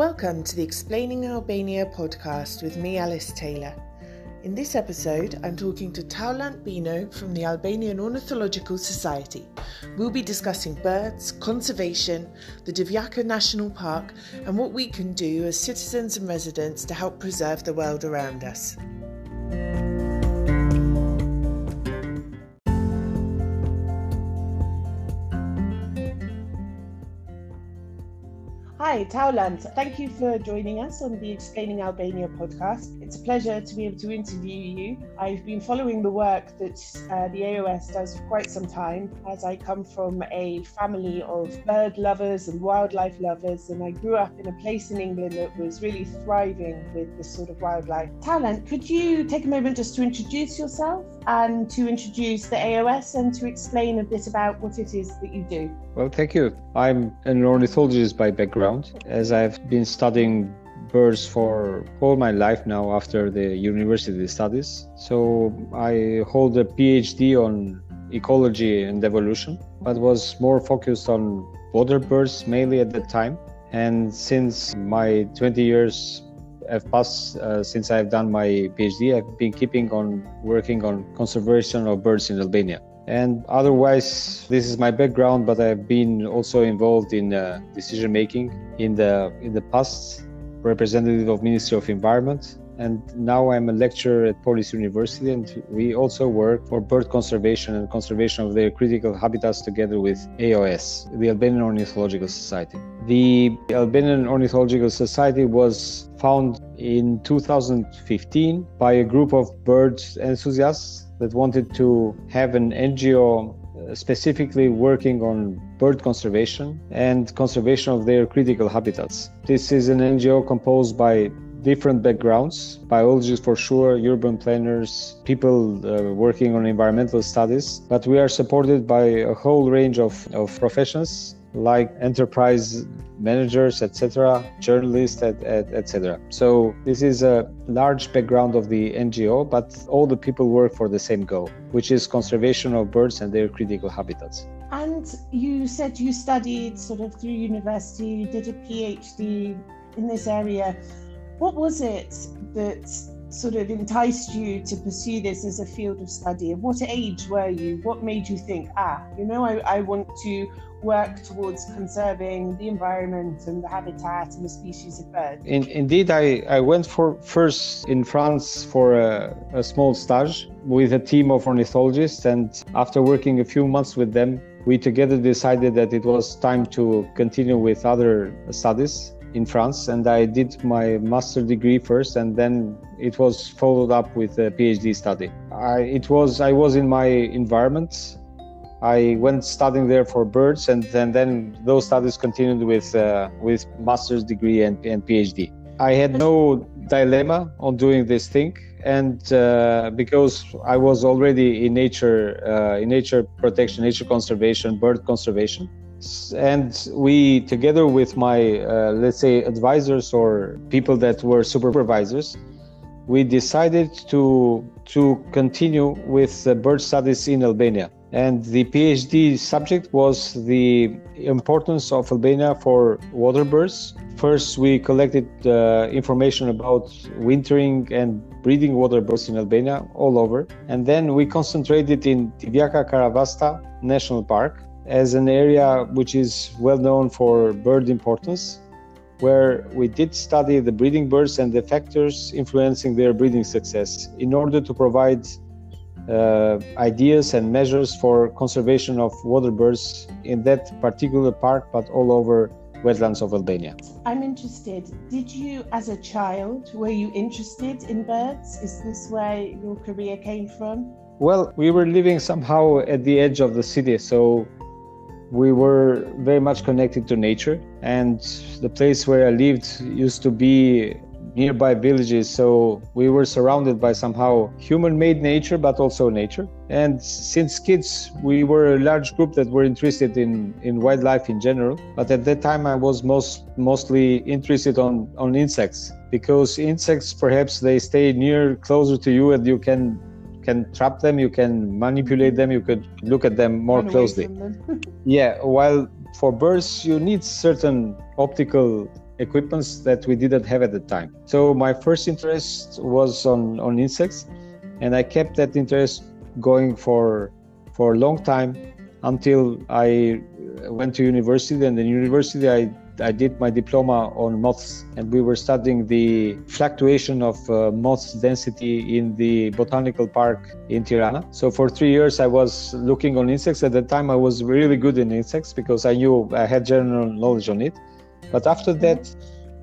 Welcome to the Explaining Albania podcast with me, Alice Taylor. In this episode, I'm talking to Taulant Bino from the Albanian Ornithological Society. We'll be discussing birds, conservation, the Divjaka National Park, and what we can do as citizens and residents to help preserve the world around us. Hi, Taulant. Thank you for joining us on the Explaining Albania podcast. It's a pleasure to be able to interview you. I've been following the work that uh, the AOS does for quite some time, as I come from a family of bird lovers and wildlife lovers, and I grew up in a place in England that was really thriving with this sort of wildlife. Taulant, could you take a moment just to introduce yourself and to introduce the AOS and to explain a bit about what it is that you do? Well, thank you. I'm an ornithologist by background, as I've been studying birds for all my life now after the university studies. So I hold a PhD on ecology and evolution, but was more focused on water birds mainly at that time. And since my 20 years have passed uh, since I've done my PhD, I've been keeping on working on conservation of birds in Albania. And otherwise, this is my background, but I've been also involved in uh, decision making in the in the past, representative of Ministry of Environment, and now I'm a lecturer at Polis University, and we also work for bird conservation and conservation of their critical habitats together with AOS, the Albanian Ornithological Society. The Albanian Ornithological Society was found in 2015 by a group of bird enthusiasts that wanted to have an NGO uh, specifically working on bird conservation and conservation of their critical habitats. This is an NGO composed by different backgrounds biologists for sure urban planners people uh, working on environmental studies but we are supported by a whole range of, of professions like enterprise managers, etc., journalists, etc. So this is a large background of the NGO, but all the people work for the same goal, which is conservation of birds and their critical habitats. And you said you studied sort of through university, you did a PhD in this area. What was it that sort of enticed you to pursue this as a field of study? At what age were you? What made you think, ah, you know, I, I want to work towards conserving the environment and the habitat and the species of birds? In, indeed, I, I went for first in France for a, a small stage with a team of ornithologists, and after working a few months with them, we together decided that it was time to continue with other studies in France, and I did my master degree first, and then it was followed up with a PhD study. I, it was I was in my environment I went studying there for birds, and then, those studies continued with uh, with master's degree and, and PhD. I had no dilemma on doing this thing, and uh, because I was already in nature, uh, in nature protection, nature conservation, bird conservation, and we together with my uh, let's say advisors or people that were supervisors, we decided to to continue with bird studies in Albania and the PhD subject was the importance of Albania for water birds. First, we collected uh, information about wintering and breeding water birds in Albania all over, and then we concentrated in Divjaka Karavasta National Park as an area which is well known for bird importance, where we did study the breeding birds and the factors influencing their breeding success in order to provide Uh, ideas and measures for conservation of water birds in that particular park, but all over wetlands of Albania. I'm interested. Did you, as a child, were you interested in birds? Is this where your career came from? Well, we were living somehow at the edge of the city, so we were very much connected to nature. And the place where I lived used to be nearby villages. So we were surrounded by somehow human made nature, but also nature. And since kids, we were a large group that were interested in, in wildlife in general. But at that time, I was most, mostly interested on, on insects because insects, perhaps they stay near, closer to you, and you can can trap them, you can manipulate them, you could look at them more closely. yeah, while for birds, you need certain optical equipments that we didn't have at the time. So my first interest was on, on insects, and I kept that interest going for for a long time until I went to university. And in university, I I did my diploma on moths, and we were studying the fluctuation of uh, moths density in the botanical park in Tirana. So for three years, I was looking on insects. At the time, I was really good in insects because I knew I had general knowledge on it. But after that,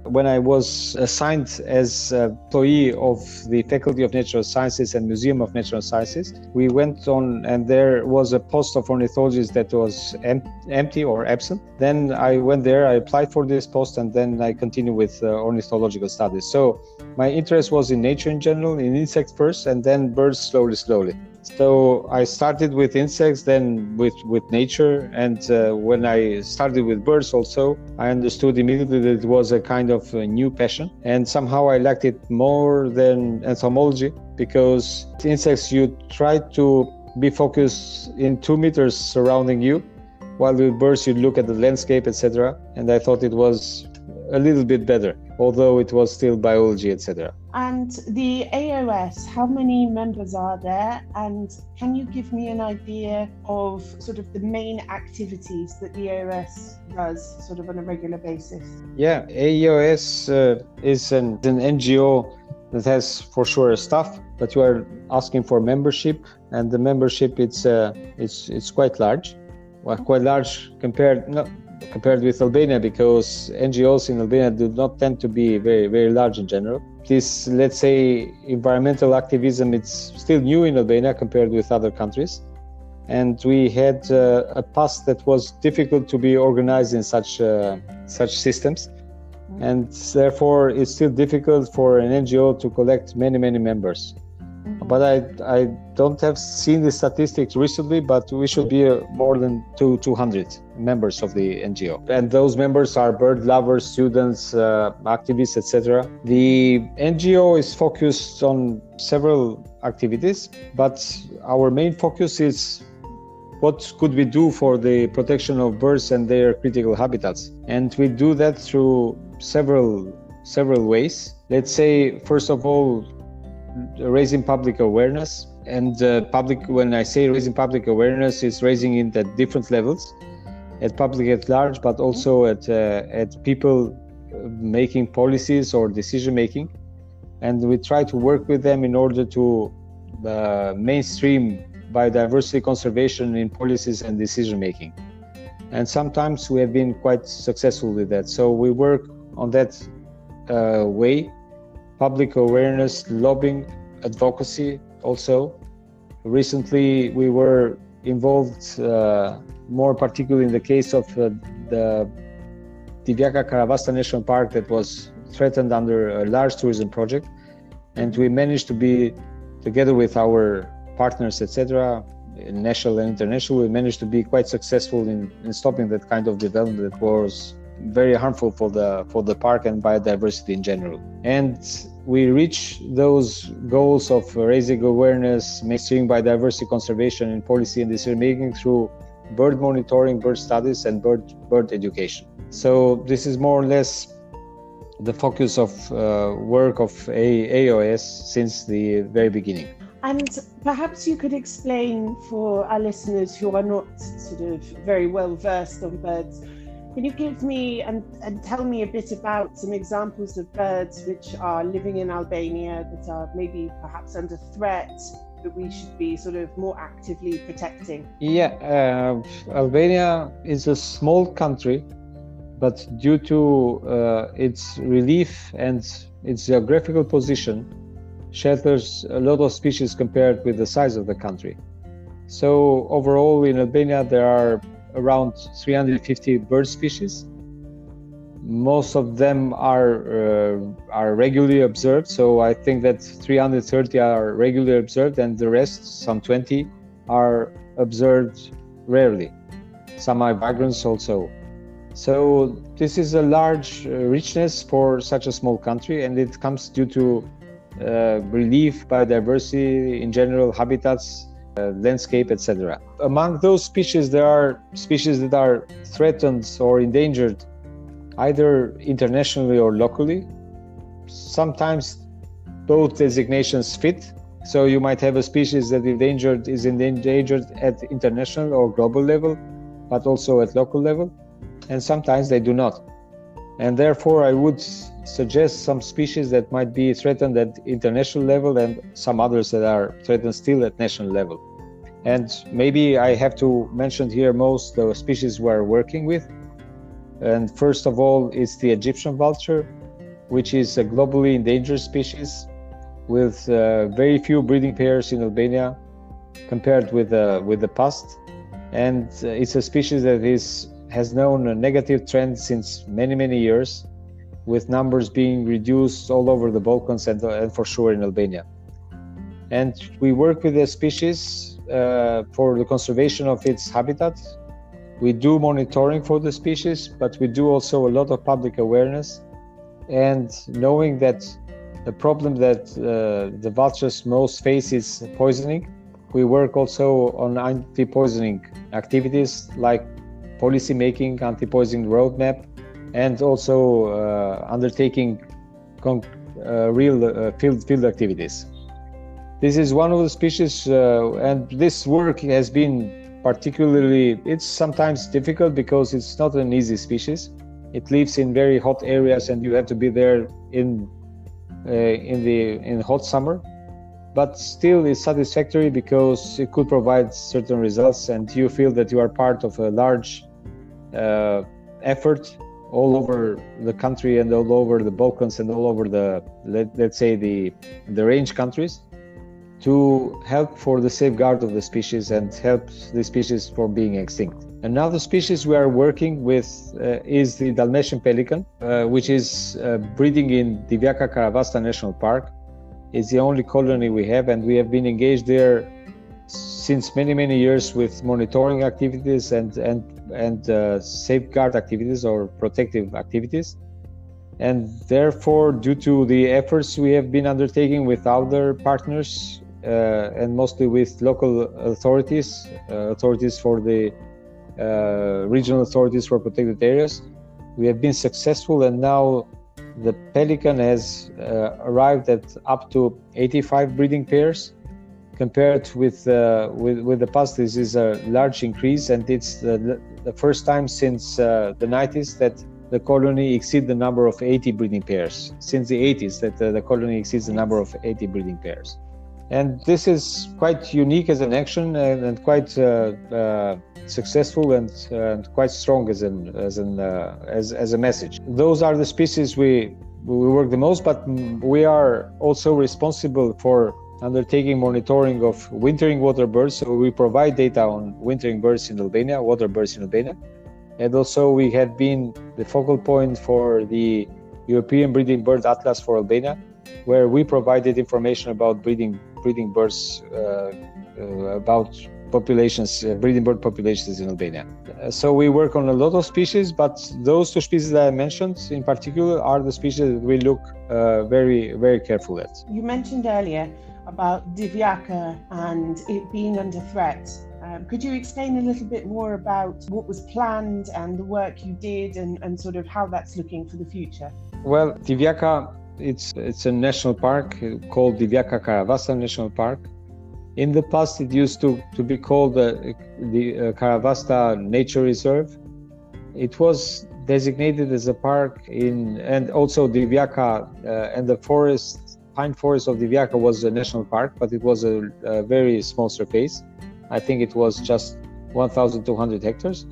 when I was assigned as employee of the Faculty of Natural Sciences and Museum of Natural Sciences, we went on and there was a post of ornithologist that was em- empty or absent. Then I went there, I applied for this post, and then I continued with uh, ornithological studies. So my interest was in nature in general, in insects first, and then birds slowly, slowly. So I started with insects, then with with nature, and uh, when I started with birds, also I understood immediately that it was a kind of a new passion, and somehow I liked it more than entomology because insects you try to be focused in two meters surrounding you, while with birds you look at the landscape, etc. And I thought it was a little bit better, although it was still biology, etc. And the AOS, how many members are there? And can you give me an idea of sort of the main activities that the AOS does sort of on a regular basis? Yeah, AOS uh, is an, an NGO that has for sure a staff, but you are asking for membership, and the membership it's uh, it's it's quite large, well, quite large compared. No, compared with Albania because NGOs in Albania do not tend to be very very large in general. This let's say environmental activism it's still new in Albania compared with other countries, and we had uh, a past that was difficult to be organized in such uh, such systems, and therefore it's still difficult for an NGO to collect many many members. But I, I don't have seen the statistics recently, but we should be more than two, 200 members of the NGO. And those members are bird lovers, students, uh, activists, etc. The NGO is focused on several activities, but our main focus is what could we do for the protection of birds and their critical habitats? And we do that through several several ways. Let's say, first of all, raising public awareness. And uh, public when i say raising public awareness is raising it at different levels at public at large but also at uh, at people making policies or decision making. And we try to work with them in order to uh, mainstream biodiversity conservation in policies and decision making. And sometimes we have been quite successful with that. So we work on that uh, way public awareness, lobbying, advocacy also. Recently, we were involved uh, more particularly in the case of uh, the Divjaka Karavasta National Park that was threatened under a large tourism project. And we managed to be, together with our partners, etc., national and international, we managed to be quite successful in, in stopping that kind of development that was very harmful for the for the park and biodiversity in general. And we reach those goals of raising awareness, mainstreaming biodiversity conservation in policy and decision making through bird monitoring, bird studies, and bird bird education. So this is more or less the focus of uh, work of AOS since the very beginning. And perhaps you could explain for our listeners who are not sort of very well versed on birds can you give me and, and tell me a bit about some examples of birds which are living in Albania that are maybe perhaps under threat that we should be sort of more actively protecting? Yeah, uh, Albania is a small country, but due to uh, its relief and its geographical position, shelters a lot of species compared with the size of the country. So overall in Albania there are around 350 bird species. Most of them are uh, are regularly observed, so I think that 330 are regularly observed, and the rest, some 20, are observed rarely. Some are vagrants also. So this is a large uh, richness for such a small country, and it comes due to uh, relief, biodiversity in general, habitats, uh, landscape, etc. Among those species, there are species that are threatened or endangered either internationally or locally. Sometimes both designations fit. So you might have a species that endangered is endangered at international or global level, but also at local level, and sometimes they do not. And therefore, I would suggest some species that might be threatened at international level and some others that are threatened still at national level. And maybe I have to mention here most the species we're working with. And first of all, it's the Egyptian vulture, which is a globally endangered species with uh, very few breeding pairs in Albania compared with uh, with the past. And uh, it's a species that is has known a negative trend since many many years, with numbers being reduced all over the Balkans and, and for sure in Albania. And we work with the species uh, for the conservation of its habitat. We do monitoring for the species, but we do also a lot of public awareness. And knowing that the problem that uh, the vultures most face is poisoning, we work also on anti-poisoning activities like policy making, anti-poisoning roadmap, and also uh, undertaking uh, real uh, field field activities. This is one of the species, uh, and this work has been particularly. It's sometimes difficult because it's not an easy species. It lives in very hot areas, and you have to be there in uh, in the in hot summer. But still, it's satisfactory because it could provide certain results, and you feel that you are part of a large uh, effort all over the country and all over the Balkans and all over the let, let's say the the range countries to help for the safeguard of the species and help the species from being extinct. Another species we are working with uh, is the Dalmatian pelican, uh, which is uh, breeding in Divjaka Karavasta National Park. It's the only colony we have, and we have been engaged there since many many years with monitoring activities and and and uh, safeguard activities or protective activities and therefore due to the efforts we have been undertaking with other partners and mostly with local authorities, uh, authorities for the uh, regional authorities for protected areas. We have been successful, and now the pelican has arrived at up to 85 breeding pairs compared with, uh, with with the past. This is a large increase and it's the, the first time since uh, the 90s that the colony exceeds the number of 80 breeding pairs. Since the 80s that uh, the colony exceeds the number of 80 breeding pairs and this is quite unique as an action and, and quite uh, uh, successful and, and, quite strong as an as an uh, as, as a message. Those are the species we we work the most but we are also responsible for undertaking monitoring of wintering water birds. So we provide data on wintering birds in albania water birds in albania. And also we have been the focal point for the european breeding bird atlas for albania where we provided information about breeding breeding birds uh, uh, about populations, uh, breeding bird populations in Albania. so we work on a lot of species, but those two species that I mentioned in particular are the species that we look very, very careful at. You mentioned earlier about Divjaka and it being under threat. Um, could you explain a little bit more about what was planned and the work you did and, and sort of how that's looking for the future? Well, Divjaka it's it's a national park called Divjaka Karavasta National Park. In the past, it used to, to be called uh, the uh, Karavasta Nature Reserve. It was designated as a park in, and also Divjaka uh, and the forest, pine forest of Divjaka was a national park, but it was a, a very small surface. I think it was just 1,200 hectares.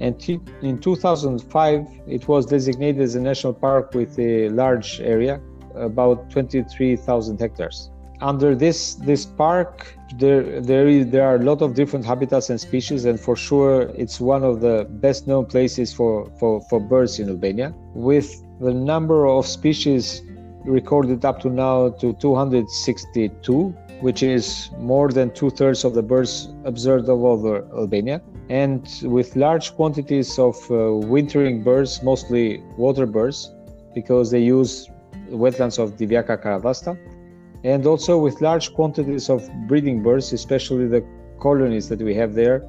And in 2005, it was designated as a national park with a large area about 23,000 hectares. Under this this park, there there is there are a lot of different habitats and species, and for sure it's one of the best known places for for, for birds in Albania. With the number of species recorded up to now to 262, which is more than two thirds of the birds observed all over Albania. And with large quantities of uh, wintering birds, mostly water birds, because they use wetlands of Divjaka Karavasta, and also with large quantities of breeding birds, especially the colonies that we have there,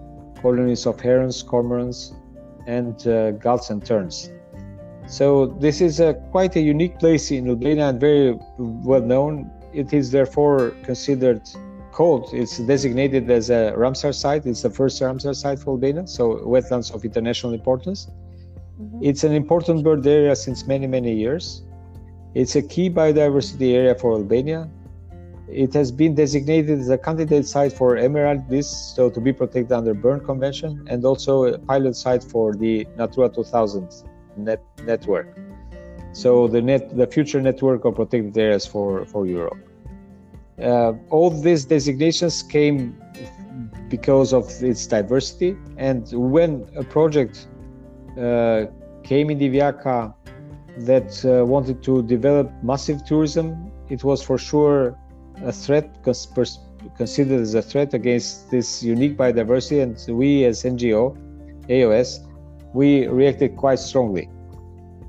colonies of herons, cormorants, and uh, gulls and terns. So this is a quite a unique place in Albania and very well known. It is therefore considered called. It's designated as a Ramsar site. It's the first Ramsar site for Albania, so wetlands of international importance. Mm-hmm. It's an important bird area since many many years. It's a key biodiversity area for Albania. It has been designated as a candidate site for emerald list, so to be protected under Berne Convention, and also a pilot site for the Natura 2000 net network. So the net, the future network of protected areas for for Europe. Uh, all these designations came because of its diversity, and when a project uh, came in Divjaka that uh, wanted to develop massive tourism, it was for sure a threat considered as a threat against this unique biodiversity. And we as ngo aos we reacted quite strongly.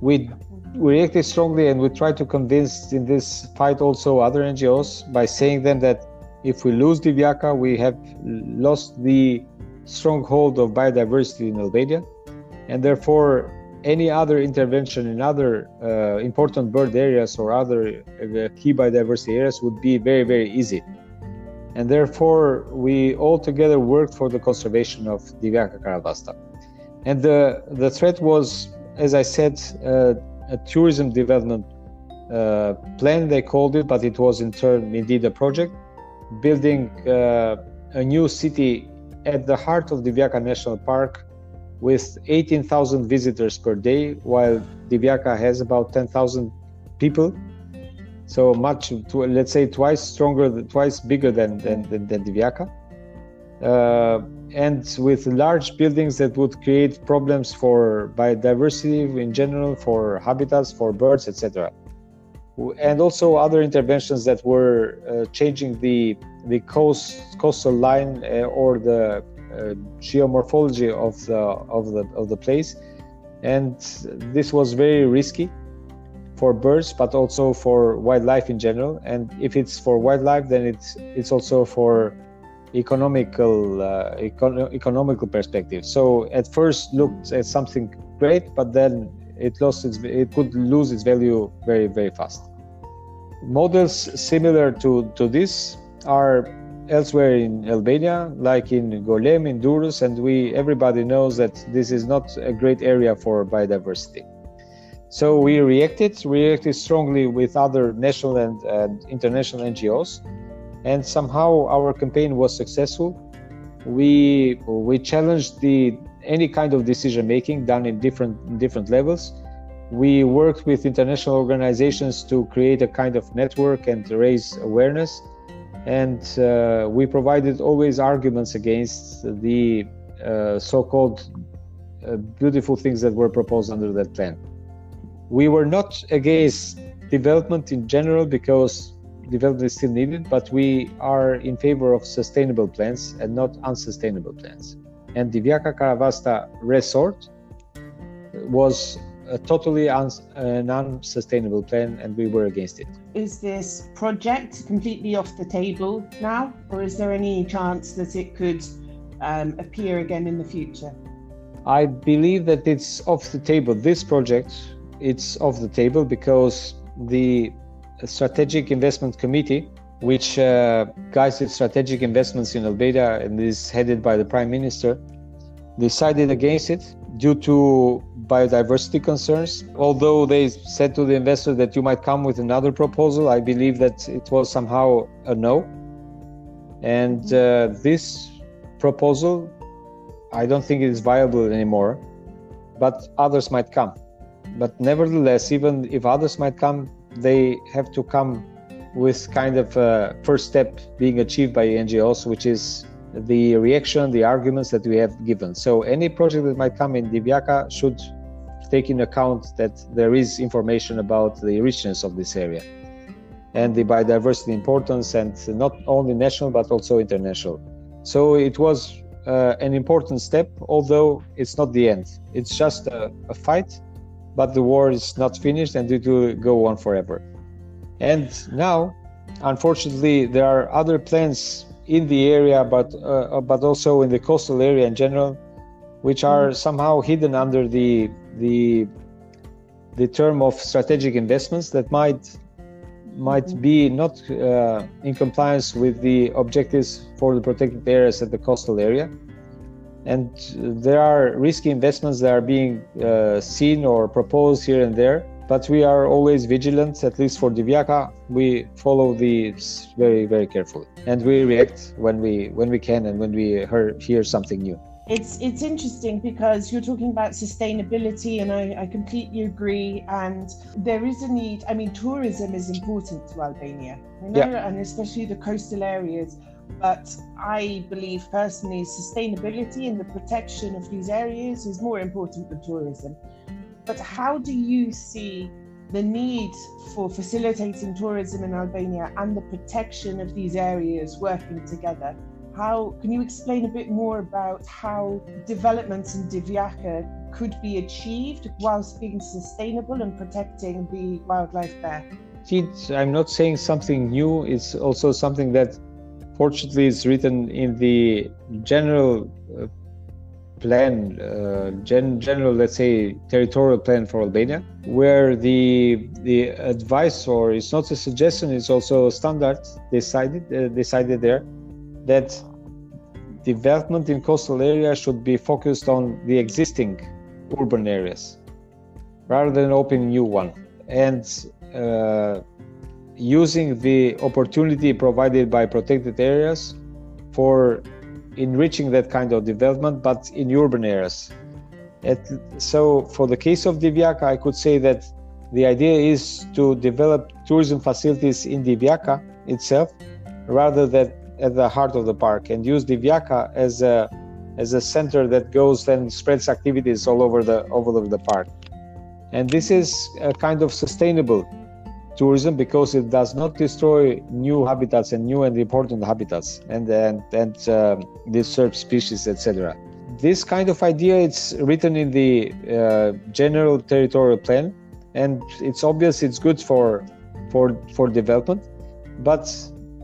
We, we reacted strongly and we tried to convince in this fight also other ngos by saying them that if we lose divjaka we have lost the stronghold of biodiversity in albania. And therefore any other intervention in other uh, important bird areas or other uh, key biodiversity areas would be very, very easy. And therefore, we all together worked for the conservation of Divjaka Karavasta. And the, the threat was, as I said, uh, a tourism development uh, plan, they called it, but it was in turn indeed a project, building uh, a new city at the heart of Divjaka National Park with 18,000 visitors per day, while Divjaka has about 10,000 people. So much, let's say, twice stronger, twice bigger than than, than, than. Uh, and with large buildings that would create problems for biodiversity in general, for habitats, for birds, etc. And also other interventions that were uh, changing the the coast coastal line uh, or the geomorphology of the of the of the place, and this was very risky for birds, but also for wildlife in general. And if it's for wildlife, then it's it's also for economical uh, econ- economical perspective. So at first looked at something great, but then it lost its it could lose its value very very fast. Models similar to to this are elsewhere in Albania, like in Golem, in Durrës, and we everybody knows that this is not a great area for biodiversity. So we reacted, reacted strongly with other national and, and international NGOs, and somehow our campaign was successful. We we challenged the any kind of decision making done in different different levels. We worked with international organizations to create a kind of network and raise awareness and uh, we provided always arguments against the uh, so-called uh, beautiful things that were proposed under that plan. We were not against development in general because development is still needed, but we are in favor of sustainable plans and not unsustainable plans. And Divjaka Karavasta Resort was a totally unsustainable plan, and we were against it. Is this project completely off the table now, or is there any chance that it could um, appear again in the future? I believe that it's off the table. This project, it's off the table because the Strategic Investment Committee, which uh, guides strategic investments in Albania and is headed by the Prime Minister, decided against it due to biodiversity concerns. Although they said to the investor that you might come with another proposal, I believe that it was somehow a no. And uh, this proposal, I don't think it is viable anymore, but others might come. But nevertheless, even if others might come, they have to come with kind of a first step being achieved by NGOs, which is the reaction, the arguments that we have given. So any project that might come in Divjaka should take in account that there is information about the richness of this area and the biodiversity importance and not only national but also international. So it was uh, an important step, although it's not the end. It's just a, a fight, but the war is not finished and it will go on forever. And now, unfortunately, there are other plans in the area, but uh, but also in the coastal area in general, which are mm. somehow hidden under the the the term of strategic investments that might might mm-hmm. be not uh, in compliance with the objectives for the protected areas at the coastal area. And there are risky investments that are being uh, seen or proposed here and there, but we are always vigilant, at least for Divjaka. We follow these very, very carefully, and we react when we when we can and when we hear, hear something new. It's it's interesting because you're talking about sustainability and I, I completely agree. And there is a need i mean tourism is important to albania you know yeah. and especially the coastal areas. But i believe personally sustainability and the protection of these areas is more important than tourism but how do you see the need for facilitating tourism in albania and the protection of these areas working together how can you explain a bit more about how developments in Divjaka could be achieved whilst being sustainable and protecting the wildlife there? I'm not saying something new. It's also something that, fortunately, is written in the general plan, uh, gen- general, let's say, territorial plan for Albania, where the the advice or it's not a suggestion, it's also a standard decided uh, decided there that development in coastal areas should be focused on the existing urban areas rather than opening new one. And uh, using the opportunity provided by protected areas for enriching that kind of development but in urban areas At, so for the case of Divjaka I could say that the idea is to develop tourism facilities in Divjaka itself rather than at the heart of the park and use Divjaka as a as a center that goes and spreads activities all over the all over the park. And this is a kind of sustainable tourism because it does not destroy new habitats and new and important habitats and and and um, disturb species, etc. This kind of idea it's written in the uh, general territorial plan, and it's obvious it's good for for for development, but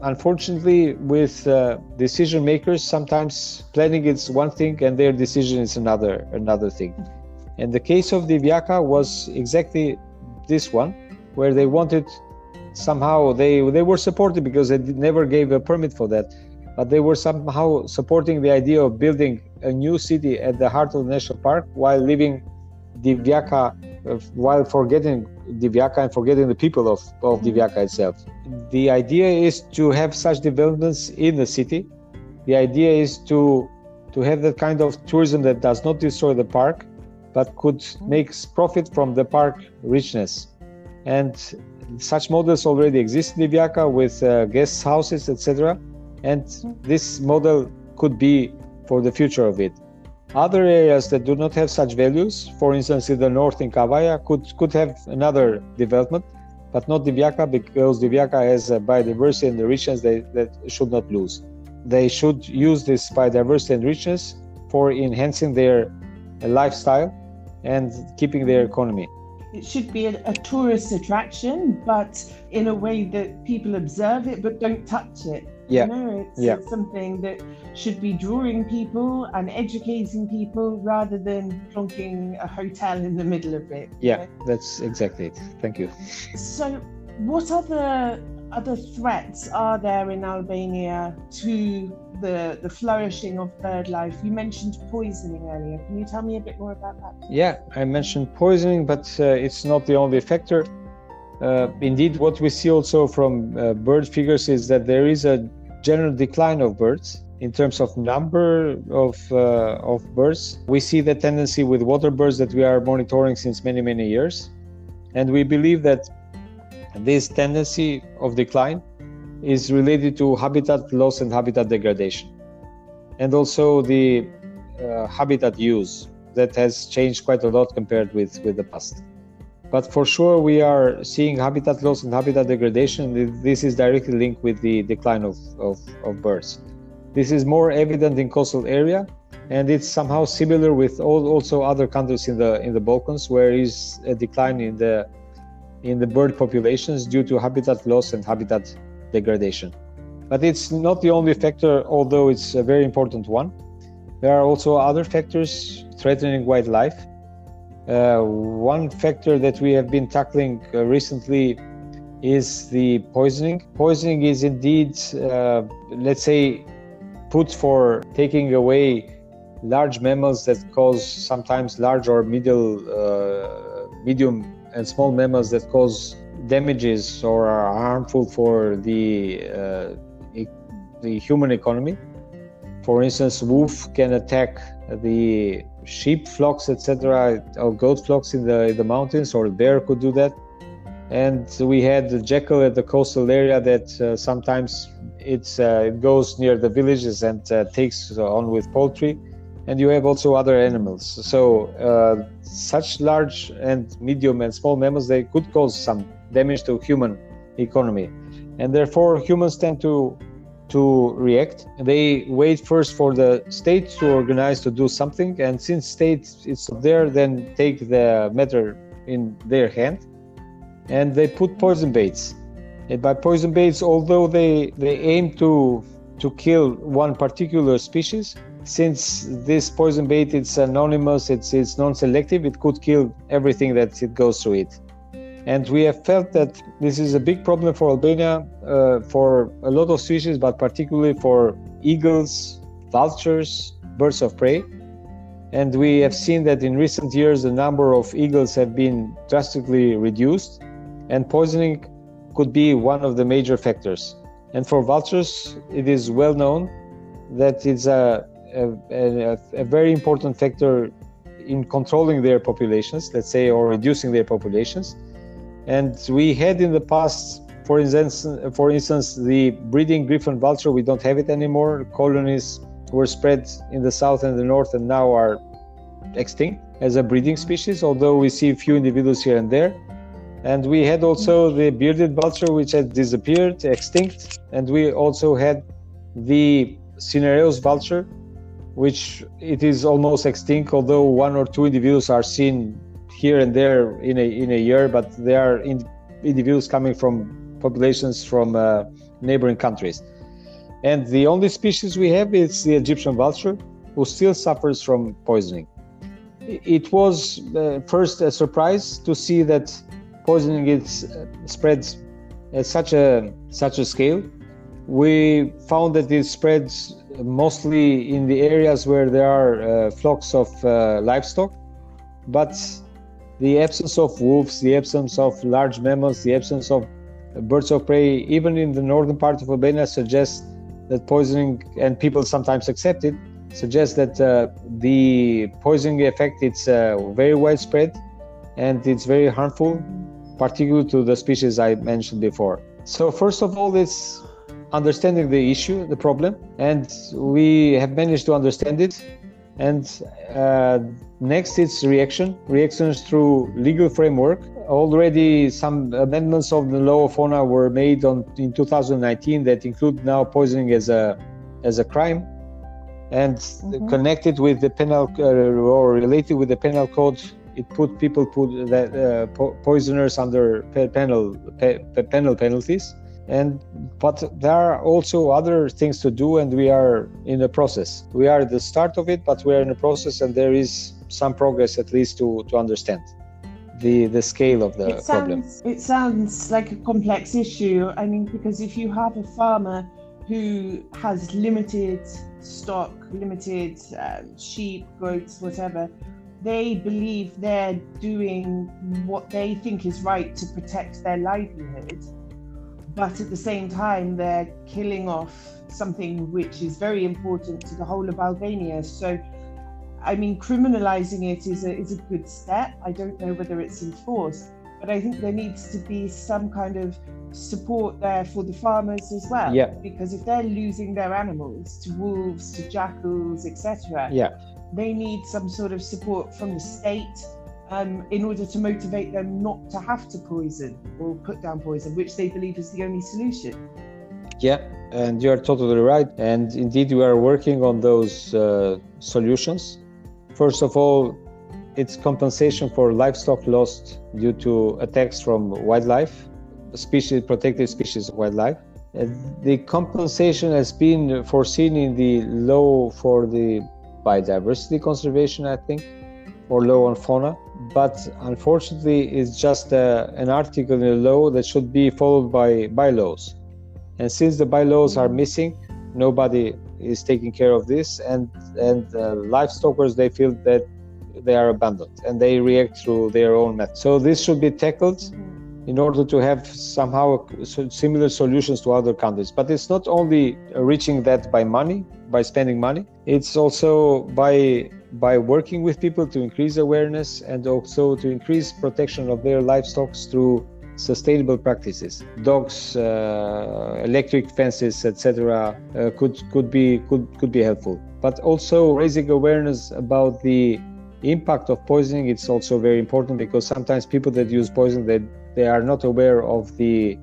unfortunately with uh, decision makers sometimes planning is one thing and their decision is another another thing. And the case of Divjaka was exactly this one where they wanted somehow they they were supported because they never gave a permit for that but they were somehow supporting the idea of building a new city at the heart of the national park while leaving Divjaka uh, while forgetting Divjaka and forgetting the people of, of Divjaka itself the idea is to have such developments in the city. The idea is to to have that kind of tourism that does not destroy the park, but could make profit from the park richness. And such models already exist in Divjaka with uh, guest houses, etc. And this model could be for the future of it. Other areas that do not have such values, for instance, in the north in Kavaja, could could have another development but not Divjaka because Divjaka has biodiversity and the richness they, that should not lose. They should use this biodiversity and richness for enhancing their lifestyle and keeping their economy. It should be a, a tourist attraction, but in a way that people observe it but don't touch it. Yeah. You know, it's, yeah. it's something that should be drawing people and educating people rather than plonking a hotel in the middle of it. Yeah, know? that's exactly it. Thank you. So, what other other threats are there in Albania to the the flourishing of bird life? You mentioned poisoning earlier. Can you tell me a bit more about that? Yeah, I mentioned poisoning, but uh, it's not the only factor. Uh, indeed, what we see also from uh, bird figures is that there is a general decline of birds in terms of number of uh, of birds. We see the tendency with water birds that we are monitoring since many many years, and we believe that this tendency of decline is related to habitat loss and habitat degradation, and also the uh, habitat use that has changed quite a lot compared with with the past. But for sure, we are seeing habitat loss and habitat degradation. This is directly linked with the decline of, of, of birds. This is more evident in coastal area, and it's somehow similar with all, also other countries in the in the Balkans, where is a decline in the in the bird populations due to habitat loss and habitat degradation. But it's not the only factor, although it's a very important one. There are also other factors threatening wildlife Uh, one factor that we have been tackling uh, recently is the poisoning. Poisoning is indeed, uh, let's say, put for taking away large mammals that cause sometimes large or middle, uh, medium and small mammals that cause damages or are harmful for the uh, the human economy. For instance, wolf can attack the sheep flocks, etc., or goat flocks in the in the mountains, or bear could do that. And we had the jackal at the coastal area that uh, sometimes it's uh, it goes near the villages and uh, takes on with poultry. And you have also other animals. So uh, such large and medium and small mammals they could cause some damage to human economy, and therefore humans tend to to react. They wait first for the state to organize to do something, and since state is there, then take the matter in their hand, and they put poison baits. And by poison baits, although they they aim to to kill one particular species, since this poison bait it's anonymous, it's it's non-selective, it could kill everything that it goes through it. And we have felt that this is a big problem for Albania uh, for a lot of species, but particularly for eagles, vultures, birds of prey. And we have seen that in recent years, the number of eagles have been drastically reduced, and poisoning could be one of the major factors. And for vultures, it is well known that it's a, a, a, a very important factor in controlling their populations, let's say, or reducing their populations. And we had in the past, for instance, for instance, the breeding griffon vulture. We don't have it anymore. Colonies were spread in the south and the north, and now are extinct as a breeding species. Although we see a few individuals here and there. And we had also the bearded vulture, which had disappeared, extinct. And we also had the cinereous vulture, which it is almost extinct, although one or two individuals are seen here and there in a in a year, but they are in, individuals coming from populations from uh, neighboring countries. And the only species we have is the Egyptian vulture, who still suffers from poisoning. It was uh, first a surprise to see that poisoning is uh, spreads at such a such a scale. We found that it spreads mostly in the areas where there are uh, flocks of uh, livestock, but the absence of wolves, the absence of large mammals, the absence of birds of prey, even in the northern part of Albania, suggests that poisoning, and people sometimes accept it, suggests that uh, the poisoning effect is uh, very widespread and it's very harmful, particularly to the species I mentioned before. So, first of all, it's understanding the issue, the problem, and we have managed to understand it. And uh, Next, it's reaction. Reactions through legal framework. Already, some amendments of the law of fauna were made on in 2019 that include now poisoning as a as a crime, and mm-hmm. connected with the penal uh, or related with the penal code. It put people put that uh, po- poisoners under penal pe- penal penalties and but there are also other things to do and we are in the process. We are at the start of it but we are in the process and there is some progress at least to to understand the the scale of the it problem. it sounds like a complex issue. I mean because if you have a farmer who has limited stock limited um, sheep goats whatever they believe they're doing what they think is right to protect their livelihood but at the same time they're killing off something which is very important to the whole of albania so I mean, criminalizing it is a, is a good step. I don't know whether it's enforced, but I think there needs to be some kind of support there for the farmers as well. Yeah. Because if they're losing their animals to wolves, to jackals, etc., yeah. they need some sort of support from the state um, in order to motivate them not to have to poison or put down poison, which they believe is the only solution. Yeah, and you are totally right. And indeed, we are working on those uh, solutions. First of all, it's compensation for livestock lost due to attacks from wildlife, species, protected species of wildlife. the compensation has been foreseen in the law for the biodiversity conservation, I think, or law on fauna. But unfortunately, it's just uh, an article in a law that should be followed by bylaws. And since the bylaws are missing, nobody is taking care of this, and and uh, livestockers they feel that they are abandoned and they react through their own method. So this should be tackled in order to have somehow similar solutions to other countries. But it's not only reaching that by money, by spending money. It's also by by working with people to increase awareness and also to increase protection of their livestock through sustainable practices. Dogs, uh, electric fences, etc., uh, could could be could could be helpful. But also raising awareness about the impact of poisoning. It's also very important because sometimes people that use poison they they are not aware of the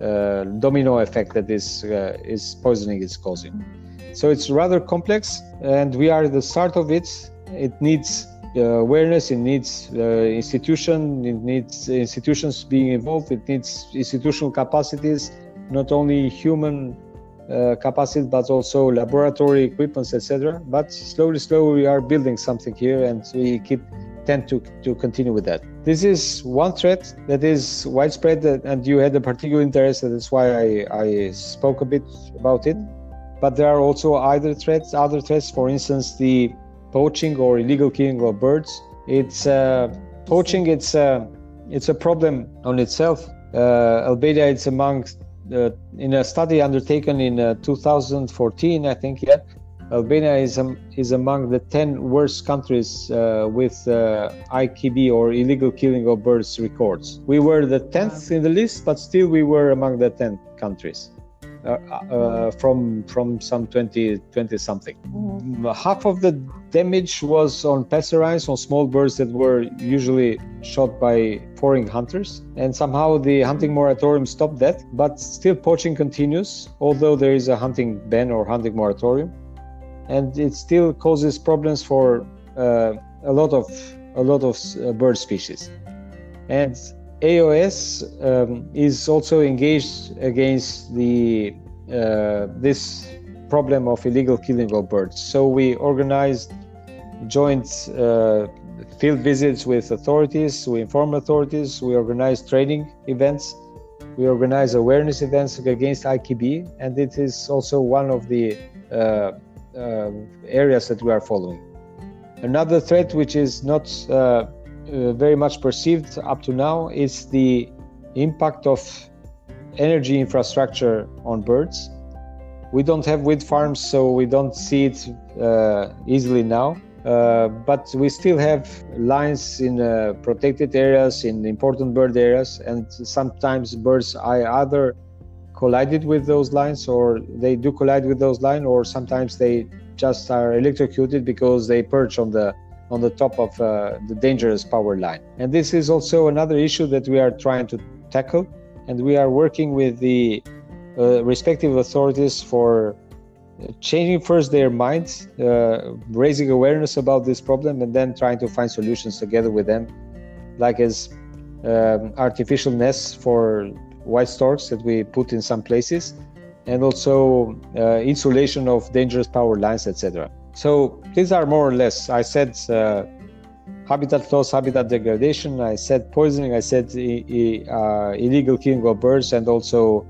uh, domino effect that this uh, is poisoning is causing. So it's rather complex, and we are the start of it. It needs uh, awareness, it needs uh, institution, it needs institutions being involved, it needs institutional capacities, not only human uh, capacity but also laboratory equipments, etc. But slowly, slowly, we are building something here, and we keep tend to to continue with that. This is one threat that is widespread, and you had a particular interest, and that's why I, I spoke a bit about it. But there are also other threats, other threats, for instance, the poaching or illegal killing of birds. It's uh, poaching. It's uh, it's a problem on itself. Uh, Albania is among uh, in a study undertaken in uh, 2014, I think. Yeah, Albania is um, is among the 10 worst countries uh, with IKB or illegal killing of birds records. We were the 10th in the list, but still we were among the 10 countries. Uh, uh, from from some 20 20 something. Mm-hmm. half of the damage was on passerines on small birds that were usually shot by foreign hunters. And somehow the hunting moratorium stopped that but still poaching continues although there is a hunting ban or hunting moratorium. And it still causes problems for uh, a lot of a lot of uh, bird species. And AOS um, is also engaged against the uh, this problem of illegal killing of birds. So we organized joint uh, field visits with authorities. We inform authorities. We organize training events. We organize awareness events against IKB, and it is also one of the uh, uh, areas that we are following. Another threat, which is not uh, very much perceived up to now is the impact of energy infrastructure on birds. We don't have wind farms, so we don't see it uh, easily now. Uh, but we still have lines in uh, protected areas, in important bird areas, and sometimes birds either collided with those lines or they do collide with those lines, or sometimes they just are electrocuted because they perch on the on the top of uh, the dangerous power line. And this is also another issue that we are trying to tackle. And we are working with the uh, respective authorities for changing first their minds, uh, raising awareness about this problem, and then trying to find solutions together with them, like as um, artificial nests for white storks that we put in some places, and also uh, insulation of dangerous power lines, etc. So these are more or less, I said uh, habitat loss, habitat degradation, I said poisoning, I said uh, illegal killing of birds, and also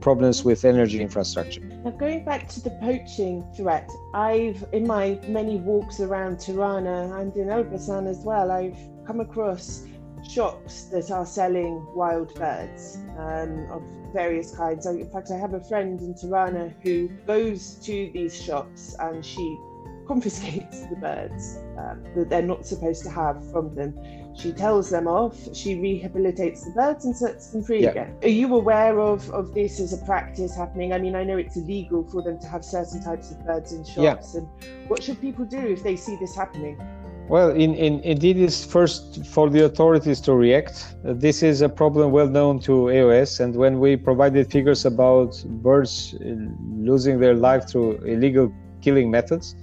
problems with energy infrastructure. Now, going back to the poaching threat, I've, in my many walks around Tirana and in Elbasan as well, I've come across shops that are selling wild birds um, of various kinds. In fact, I have a friend in Tirana who goes to these shops and she confiscates the birds um, that they're not supposed to have from them. She tells them off, she rehabilitates the birds and sets them free yeah. again. Are you aware of, of this as a practice happening? I mean, I know it's illegal for them to have certain types of birds in shops. Yeah. And what should people do if they see this happening? Well, in, in, indeed, it's first for the authorities to react. Uh, this is a problem well known to AOS, and when we provided figures about birds uh, losing their life through illegal killing methods,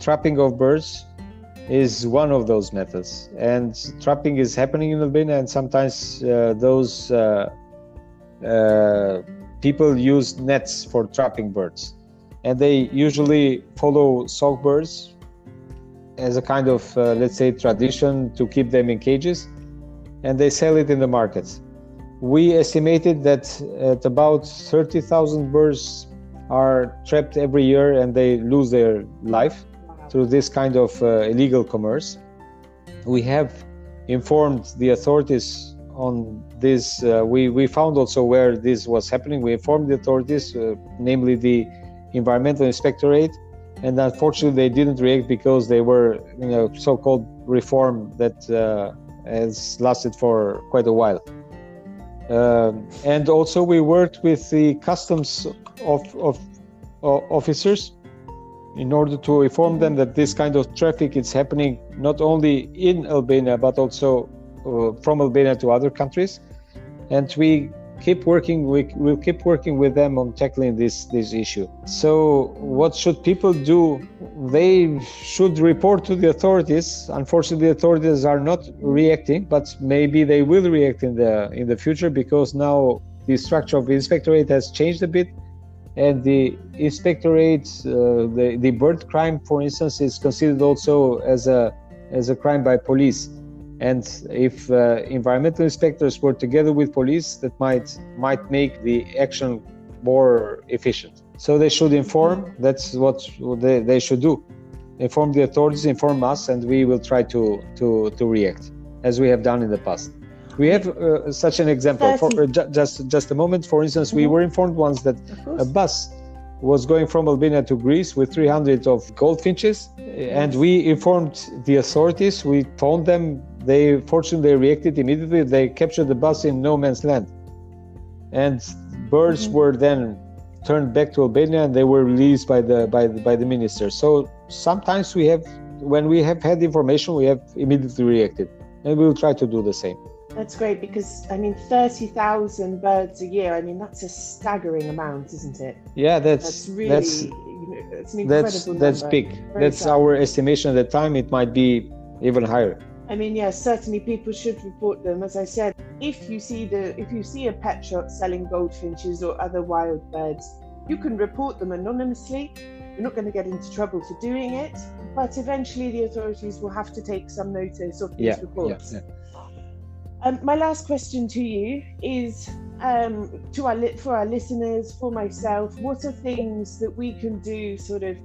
trapping of birds is one of those methods. And trapping is happening in albania and sometimes uh, those uh, uh, people use nets for trapping birds. And they usually follow songbirds as a kind of uh, let's say tradition to keep them in cages and they sell it in the markets we estimated that at about 30,000 birds are trapped every year and they lose their life through this kind of uh, illegal commerce. We have informed the authorities on this. Uh, we, we found also where this was happening. We informed the authorities, uh, namely the Environmental Inspectorate, and unfortunately they didn't react because they were, you know, so-called reform that uh, has lasted for quite a while. Um, and also we worked with the customs of, of, of officers in order to inform them that this kind of traffic is happening not only in Albania but also uh, from Albania to other countries. And we keep working we will keep working with them on tackling this this issue. So what should people do? They should report to the authorities. Unfortunately the authorities are not reacting but maybe they will react in the in the future because now the structure of the inspectorate has changed a bit and the inspectorate uh, the, the bird crime for instance is considered also as a as a crime by police. And if uh, environmental inspectors work together with police that might might make the action more efficient. So they should inform that's what they, they should do. Inform the authorities inform us and we will try to to to react as we have done in the past we have uh, such an example for uh, ju- just just a moment for instance mm-hmm. we were informed once that a bus was going from Albania to Greece with 300 of goldfinches and we informed the authorities we told them they fortunately reacted immediately. They captured the bus in no man's land, and birds mm-hmm. were then turned back to Albania and they were released by the by the, by the minister. So sometimes we have, when we have had information, we have immediately reacted, and we will try to do the same. That's great because I mean, thirty thousand birds a year. I mean, that's a staggering amount, isn't it? Yeah, that's that's really that's, you know, that's, that's, that's big. Very that's sad. our estimation at the time. It might be even higher. I mean, yes, certainly people should report them. As I said, if you see the if you see a pet shop selling goldfinches or other wild birds, you can report them anonymously. You're not going to get into trouble for doing it, but eventually the authorities will have to take some notice of these yeah, reports. Yeah, yeah. Um, my last question to you is um, to our for our listeners, for myself, what are things that we can do, sort of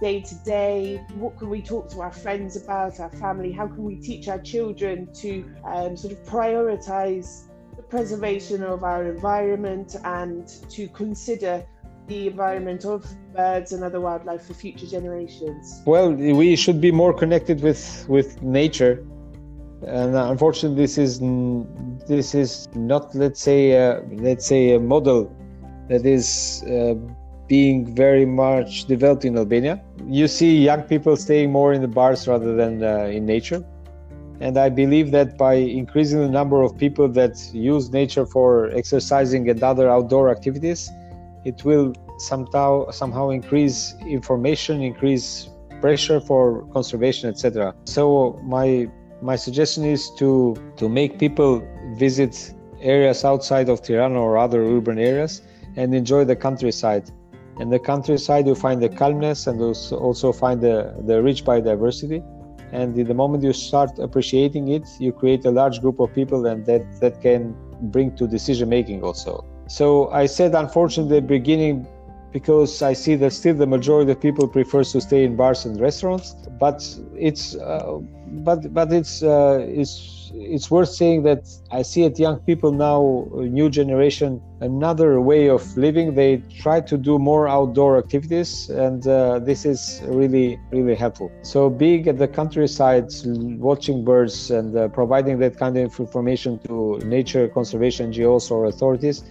day to day? What can we talk to our friends about, our family? How can we teach our children to um, sort of prioritize the preservation of our environment and to consider the environment of birds and other wildlife for future generations? Well, we should be more connected with with nature, and unfortunately, this is this is not let's say uh, let's say a model that is. Uh, being very much developed in Albania. You see young people staying more in the bars rather than uh, in nature. And I believe that by increasing the number of people that use nature for exercising and other outdoor activities, it will somehow somehow increase information, increase pressure for conservation, etc. So my my suggestion is to to make people visit areas outside of Tirana or other urban areas and enjoy the countryside in the countryside, you find the calmness and also find the, the rich biodiversity. And the moment you start appreciating it, you create a large group of people, and that, that can bring to decision making also. So I said, unfortunately, at the beginning, because I see that still the majority of people prefers to stay in bars and restaurants. But it's, uh, but but it's uh, it's it's worth saying that I see at young people now, new generation, another way of living. They try to do more outdoor activities, and uh, this is really, really helpful. So, being at the countryside, watching birds, and uh, providing that kind of information to nature conservation NGOs or authorities,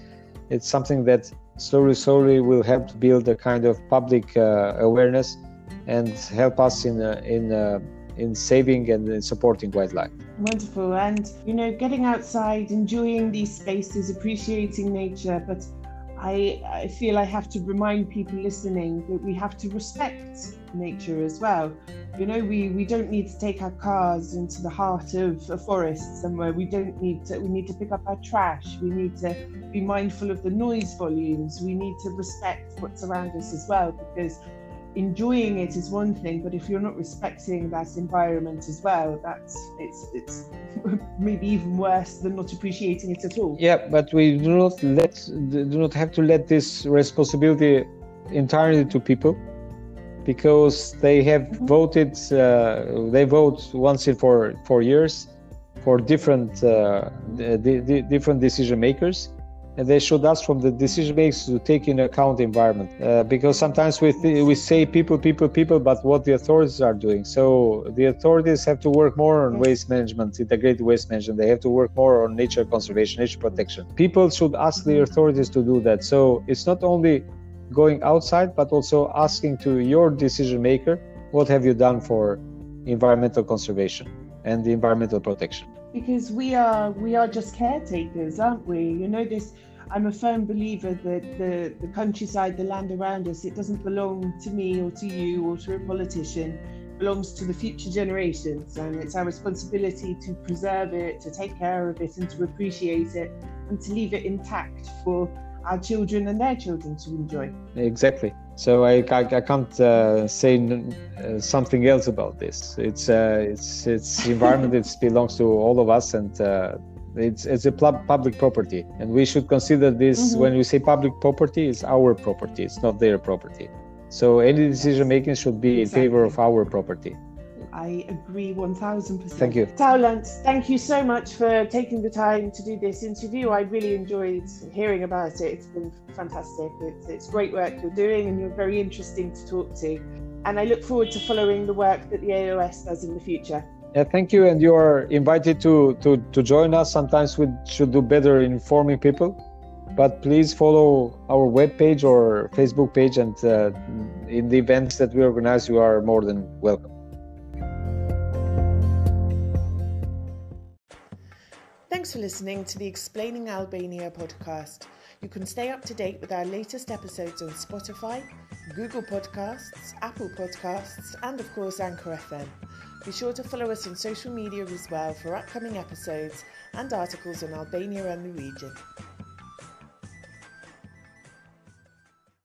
it's something that slowly, slowly will help to build a kind of public uh, awareness and help us in uh, in uh, in saving and in supporting wildlife. Wonderful. And, you know, getting outside, enjoying these spaces, appreciating nature. But I, I feel I have to remind people listening that we have to respect nature as well. You know, we, we don't need to take our cars into the heart of a forest somewhere. We don't need to, we need to pick up our trash. We need to be mindful of the noise volumes. We need to respect what's around us as well because enjoying it is one thing, but if you're not respecting that environment as well, that's it's it's maybe even worse than not appreciating it at all. Yeah, but we do not let do not have to let this responsibility entirely to people because they have mm-hmm. voted uh, they vote once in for four years for different uh, different decision makers. And they should ask from the decision makers to take into account the environment uh, because sometimes we th- we say people people people but what the authorities are doing. So the authorities have to work more on waste management integrated waste management. They have to work more on nature conservation nature protection. People should ask the authorities to do that. So it's not only going outside but also asking to your decision maker what have you done for environmental conservation and the environmental protection? Because we are we are just caretakers aren't we? You know this i'm a firm believer that the the countryside the land around us it doesn't belong to me or to you or to a politician. It belongs to the future generations and it's our responsibility to preserve it to take care of it and to appreciate it and to leave it intact for our children and their children to enjoy exactly so I, I, I can't uh, say uh, something else about this. It's uh, it's it's environment. it belongs to all of us, and uh, it's it's a public property, and we should consider this mm-hmm. when we say public property. It's our property. It's not their property. So any decision making should be exactly. in favor of our property. I agree 1000%. Thank you. Taulant, thank you so much for taking the time to do this interview. I really enjoyed hearing about it. It's been fantastic. It's, it's great work you're doing and you're very interesting to talk to. And I look forward to following the work that the AOS does in the future. Yeah, thank you. And you are invited to, to, to join us. Sometimes we should do better informing people. But please follow our webpage or Facebook page. And uh, in the events that we organize, you are more than welcome. Thanks for listening to the Explaining Albania podcast. You can stay up to date with our latest episodes on Spotify, Google Podcasts, Apple Podcasts, and of course Anchor FM. Be sure to follow us on social media as well for upcoming episodes and articles on Albania and the region.